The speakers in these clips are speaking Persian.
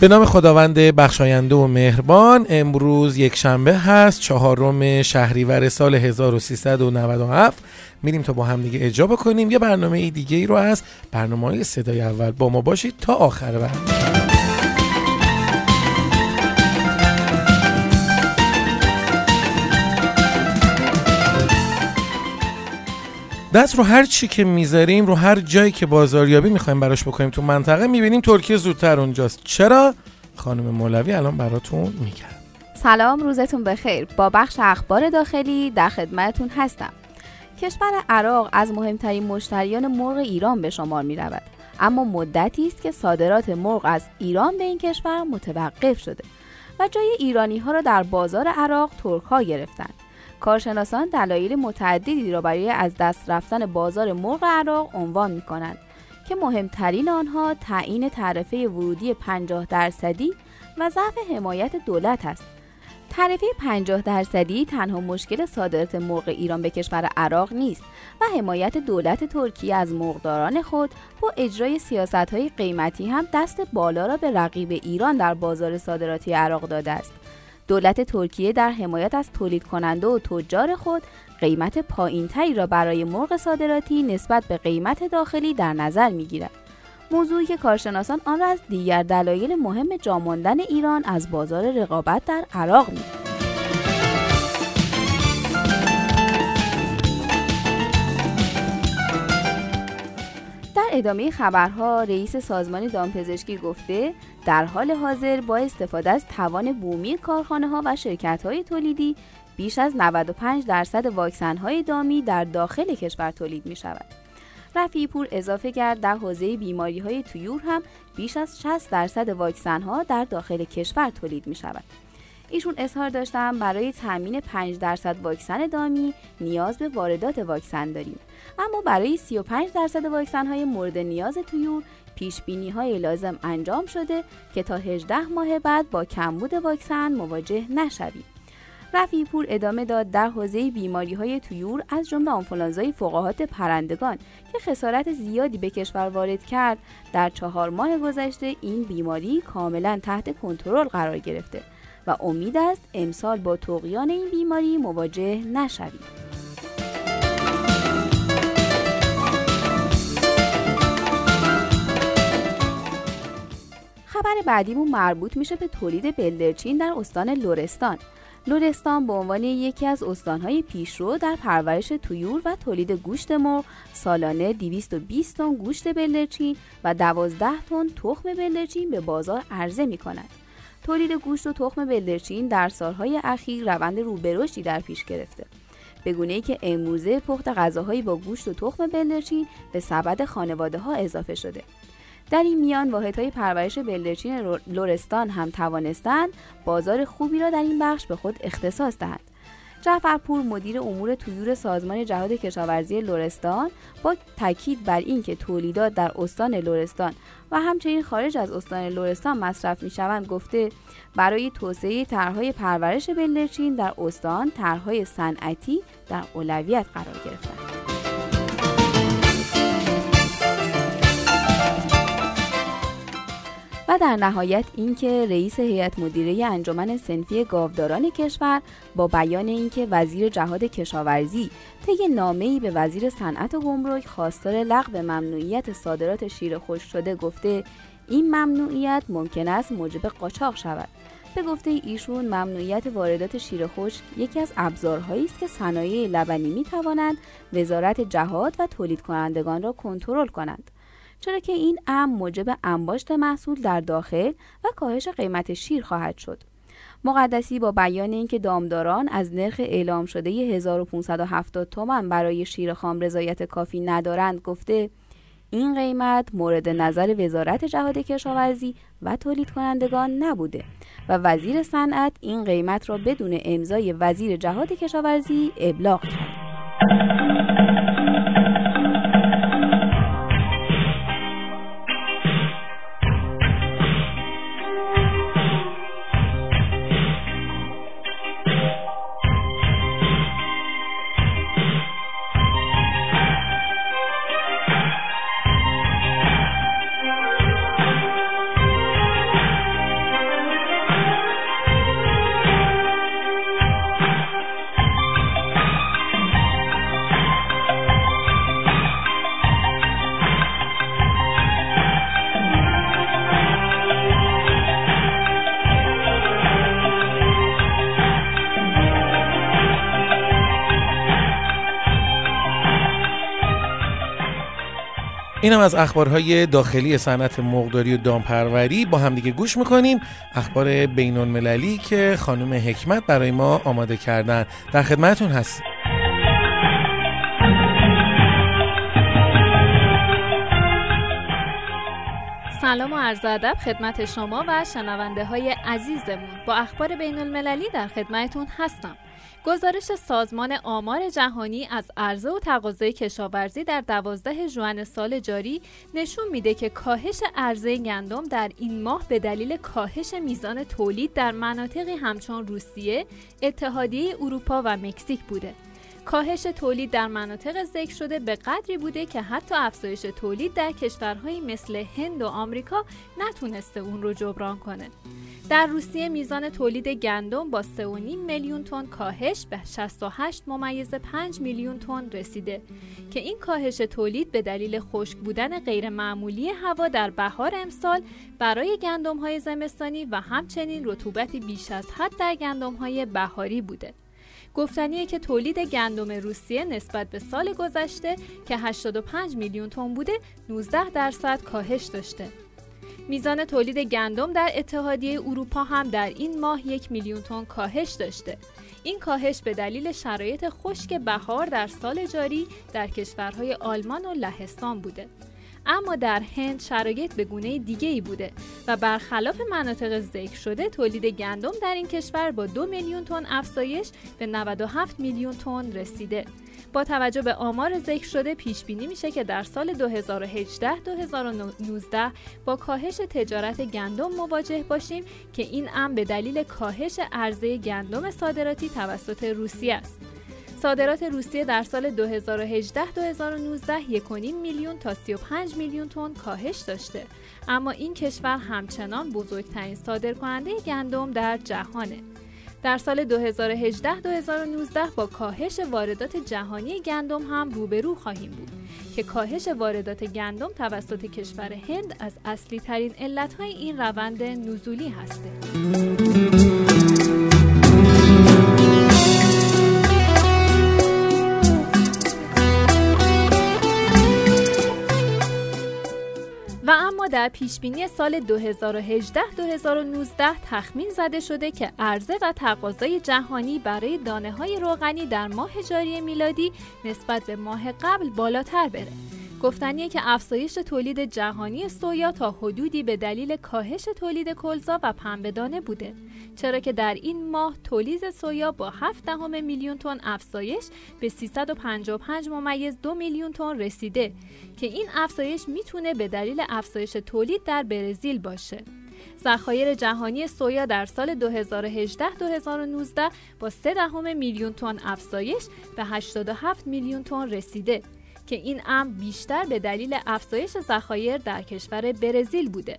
به نام خداوند بخشاینده و مهربان امروز یک شنبه هست چهارم شهریور سال 1397 میریم تا با هم دیگه اجابه کنیم یه برنامه دیگه ای رو از برنامه های صدای اول با ما باشید تا آخر برنامه. دست رو هر چی که می‌ذاریم رو هر جایی که بازاریابی می‌خوایم براش بکنیم تو منطقه می‌بینیم ترکیه زودتر اونجاست. چرا؟ خانم مولوی الان براتون میگم. سلام روزتون بخیر. با بخش اخبار داخلی در خدمتتون هستم. کشور عراق از مهمترین مشتریان مرغ ایران به شمار می رود اما مدتی است که صادرات مرغ از ایران به این کشور متوقف شده و جای ایرانی ها را در بازار عراق ترک ها گرفتند. کارشناسان دلایل متعددی را برای از دست رفتن بازار مرغ عراق عنوان می کنند که مهمترین آنها تعیین تعرفه ورودی 50 درصدی و ضعف حمایت دولت است. تعرفه 50 درصدی تنها مشکل صادرات مرغ ایران به کشور عراق نیست و حمایت دولت ترکیه از مرغداران خود با اجرای سیاست های قیمتی هم دست بالا را به رقیب ایران در بازار صادراتی عراق داده است. دولت ترکیه در حمایت از تولید کننده و تجار خود قیمت پایینتری را برای مرغ صادراتی نسبت به قیمت داخلی در نظر می‌گیرد. موضوعی که کارشناسان آن را از دیگر دلایل مهم جاماندن ایران از بازار رقابت در عراق می ادامه خبرها رئیس سازمان دامپزشکی گفته در حال حاضر با استفاده از توان بومی کارخانه ها و شرکت های تولیدی بیش از 95 درصد واکسن های دامی در داخل کشور تولید می شود. رفیع پور اضافه کرد در حوزه بیماری های تویور هم بیش از 60 درصد واکسن ها در داخل کشور تولید می شود. ایشون اظهار داشتم برای تامین 5 درصد واکسن دامی نیاز به واردات واکسن داریم اما برای 35 درصد واکسن های مورد نیاز تویور پیش بینی های لازم انجام شده که تا 18 ماه بعد با کمبود واکسن مواجه نشویم. رفیع پور ادامه داد در حوزه بیماری های تویور از جمله آنفولانزای فقاهات پرندگان که خسارت زیادی به کشور وارد کرد در چهار ماه گذشته این بیماری کاملا تحت کنترل قرار گرفته و امید است امسال با توقیان این بیماری مواجه نشویم. خبر بعدیمون مربوط میشه به تولید بلدرچین در استان لورستان. لورستان به عنوان یکی از استانهای پیشرو در پرورش تویور و تولید گوشت مرغ سالانه 220 تن گوشت بلدرچین و 12 تن تخم بلدرچین به بازار عرضه می کند. تولید گوشت و تخم بلدرچین در سالهای اخیر روند روبرشتی در پیش گرفته. به گونه ای که امروزه پخت غذاهایی با گوشت و تخم بلدرچین به سبد خانواده ها اضافه شده. در این میان واحدهای پرورش بلدرچین لورستان هم توانستند بازار خوبی را در این بخش به خود اختصاص دهند. جعفرپور مدیر امور طیور سازمان جهاد کشاورزی لورستان با تاکید بر اینکه تولیدات در استان لورستان و همچنین خارج از استان لورستان مصرف می شوند گفته برای توسعه طرحهای پرورش بلدرچین در استان طرحهای صنعتی در اولویت قرار گرفتند. در نهایت اینکه رئیس هیئت مدیره انجمن سنفی گاوداران کشور با بیان اینکه وزیر جهاد کشاورزی طی نامه‌ای به وزیر صنعت و گمرک خواستار لغو ممنوعیت صادرات شیر خشک شده گفته این ممنوعیت ممکن است موجب قاچاق شود. به گفته ایشون ممنوعیت واردات شیر خشک یکی از ابزارهایی است که صنایع لبنی می توانند وزارت جهاد و تولید کنندگان را کنترل کنند. چرا که این امر موجب انباشت محصول در داخل و کاهش قیمت شیر خواهد شد. مقدسی با بیان اینکه دامداران از نرخ اعلام شده 1570 تومان برای شیر خام رضایت کافی ندارند گفته این قیمت مورد نظر وزارت جهاد کشاورزی و تولید کنندگان نبوده و وزیر صنعت این قیمت را بدون امضای وزیر جهاد کشاورزی ابلاغ کرد. اینم از اخبارهای داخلی صنعت مرغداری و دامپروری. با همدیگه گوش می‌کنیم. اخبار بین المللی که خانم حکمت برای ما آماده کردن. در خدمتون هستیم. سلام و عرض ادب خدمت شما و شنونده های عزیزمون با اخبار بین المللی در خدمتون هستم گزارش سازمان آمار جهانی از عرضه و تقاضای کشاورزی در دوازده ژوئن سال جاری نشون میده که کاهش عرضه گندم در این ماه به دلیل کاهش میزان تولید در مناطقی همچون روسیه، اتحادیه اروپا و مکزیک بوده. کاهش تولید در مناطق ذکر شده به قدری بوده که حتی افزایش تولید در کشورهایی مثل هند و آمریکا نتونسته اون رو جبران کنه. در روسیه میزان تولید گندم با 3.5 میلیون تن کاهش به 68 ممیز 5 میلیون تن رسیده که این کاهش تولید به دلیل خشک بودن غیرمعمولی هوا در بهار امسال برای گندم های زمستانی و همچنین رطوبت بیش از حد در گندم های بهاری بوده. گفتنیه که تولید گندم روسیه نسبت به سال گذشته که 85 میلیون تن بوده 19 درصد کاهش داشته. میزان تولید گندم در اتحادیه اروپا هم در این ماه یک میلیون تن کاهش داشته. این کاهش به دلیل شرایط خشک بهار در سال جاری در کشورهای آلمان و لهستان بوده. اما در هند شرایط به گونه دیگه ای بوده و برخلاف مناطق ذکر شده تولید گندم در این کشور با دو میلیون تن افزایش به 97 میلیون تن رسیده. با توجه به آمار ذکر شده پیش بینی میشه که در سال 2018-2019 با کاهش تجارت گندم مواجه باشیم که این امر به دلیل کاهش عرضه گندم صادراتی توسط روسیه است. صادرات روسیه در سال 2018-2019 1.5 میلیون تا 35 میلیون تن کاهش داشته اما این کشور همچنان بزرگترین صادرکننده گندم در جهانه در سال 2018-2019 با کاهش واردات جهانی گندم هم روبرو خواهیم بود که کاهش واردات گندم توسط کشور هند از اصلی ترین علتهای این روند نزولی هسته. در پیشبینی سال 2018-2019 تخمین زده شده که عرضه و تقاضای جهانی برای دانه های روغنی در ماه جاری میلادی نسبت به ماه قبل بالاتر بره. گفتنیه که افزایش تولید جهانی سویا تا حدودی به دلیل کاهش تولید کلزا و پنبهدانه بوده. چرا که در این ماه تولید سویا با 7 دهم میلیون تن افزایش به 355 ممیز دو میلیون تن رسیده که این افزایش می‌تونه به دلیل افزایش تولید در برزیل باشه. ذخایر جهانی سویا در سال 2018-2019 با 3 دهم میلیون تن افزایش به 87 میلیون تن رسیده. که این امر بیشتر به دلیل افزایش ذخایر در کشور برزیل بوده.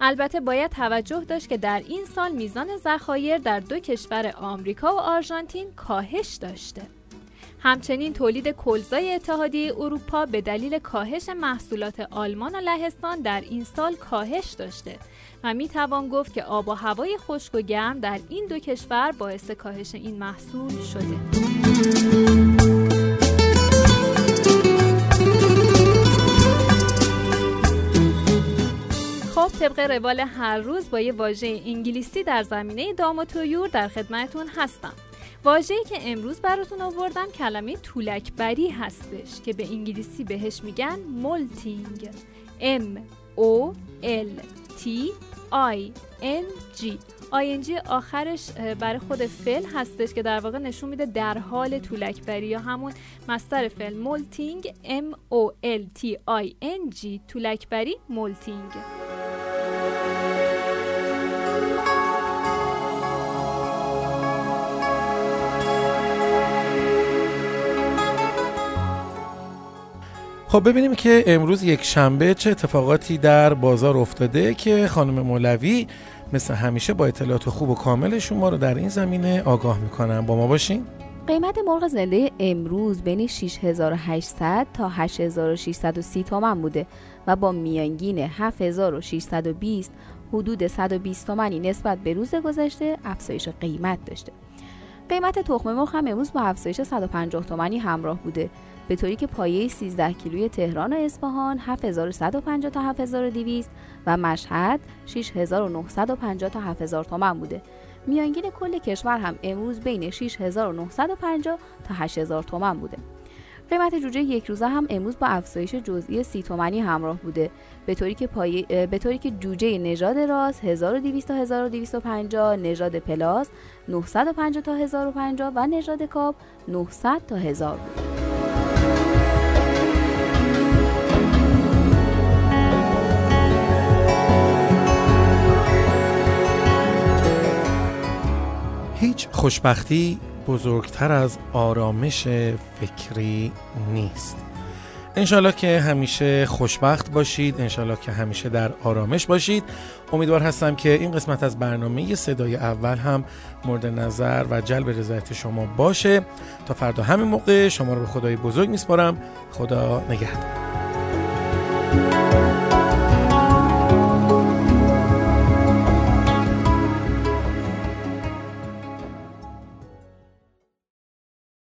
البته باید توجه داشت که در این سال میزان ذخایر در دو کشور آمریکا و آرژانتین کاهش داشته. همچنین تولید کلزای اتحادیه اروپا به دلیل کاهش محصولات آلمان و لهستان در این سال کاهش داشته و می توان گفت که آب و هوای خشک و گرم در این دو کشور باعث کاهش این محصول شده. طبق روال هر روز با یه واژه انگلیسی در زمینه دام و تویور در خدمتون هستم. واژه‌ای که امروز براتون آوردم کلمه تولک‌بری هستش که به انگلیسی بهش میگن molting. M O L T I N G. ing آخرش برای خود فعل هستش که در واقع نشون میده در حال تولک‌بری یا همون مصدر فعل. molting M O L T I N G. تولک‌بری molting. خب ببینیم که امروز یک شنبه چه اتفاقاتی در بازار افتاده که خانم مولوی مثل همیشه با اطلاعات خوب و کامل شما رو در این زمینه آگاه می‌کنن. با ما باشین. قیمت مرغ زنده امروز بین 6800 تا 8630 تومن بوده و با میانگین 7620 حدود 120 تومنی نسبت به روز گذشته افزایش قیمت داشته. قیمت تخم مرغ هم امروز با افزایش 150 تومانی همراه بوده. به طوری که پایه 13 کیلوی تهران و اصفهان 7150 تا 7200 و مشهد 6950 تا 7000 تومان بوده. میانگین کل کشور هم امروز بین 6950 تا 8000 تومان بوده. قیمت جوجه یک روزه هم امروز با افزایش جزئی سی تومانی همراه بوده به طوری که پای... به طوری که جوجه نژاد راس 1200 تا 1250 نژاد پلاس 950 تا 1050 و نژاد کاپ 900 تا 1000 بوده خوشبختی بزرگتر از آرامش فکری نیست. انشالله که همیشه خوشبخت باشید انشالله که همیشه در آرامش باشید. امیدوار هستم که این قسمت از برنامه صدای اول هم مورد نظر و جلب رضایت شما باشه. تا فردا همین موقع شما رو به خدای بزرگ میسپارم. خدا نگهدار.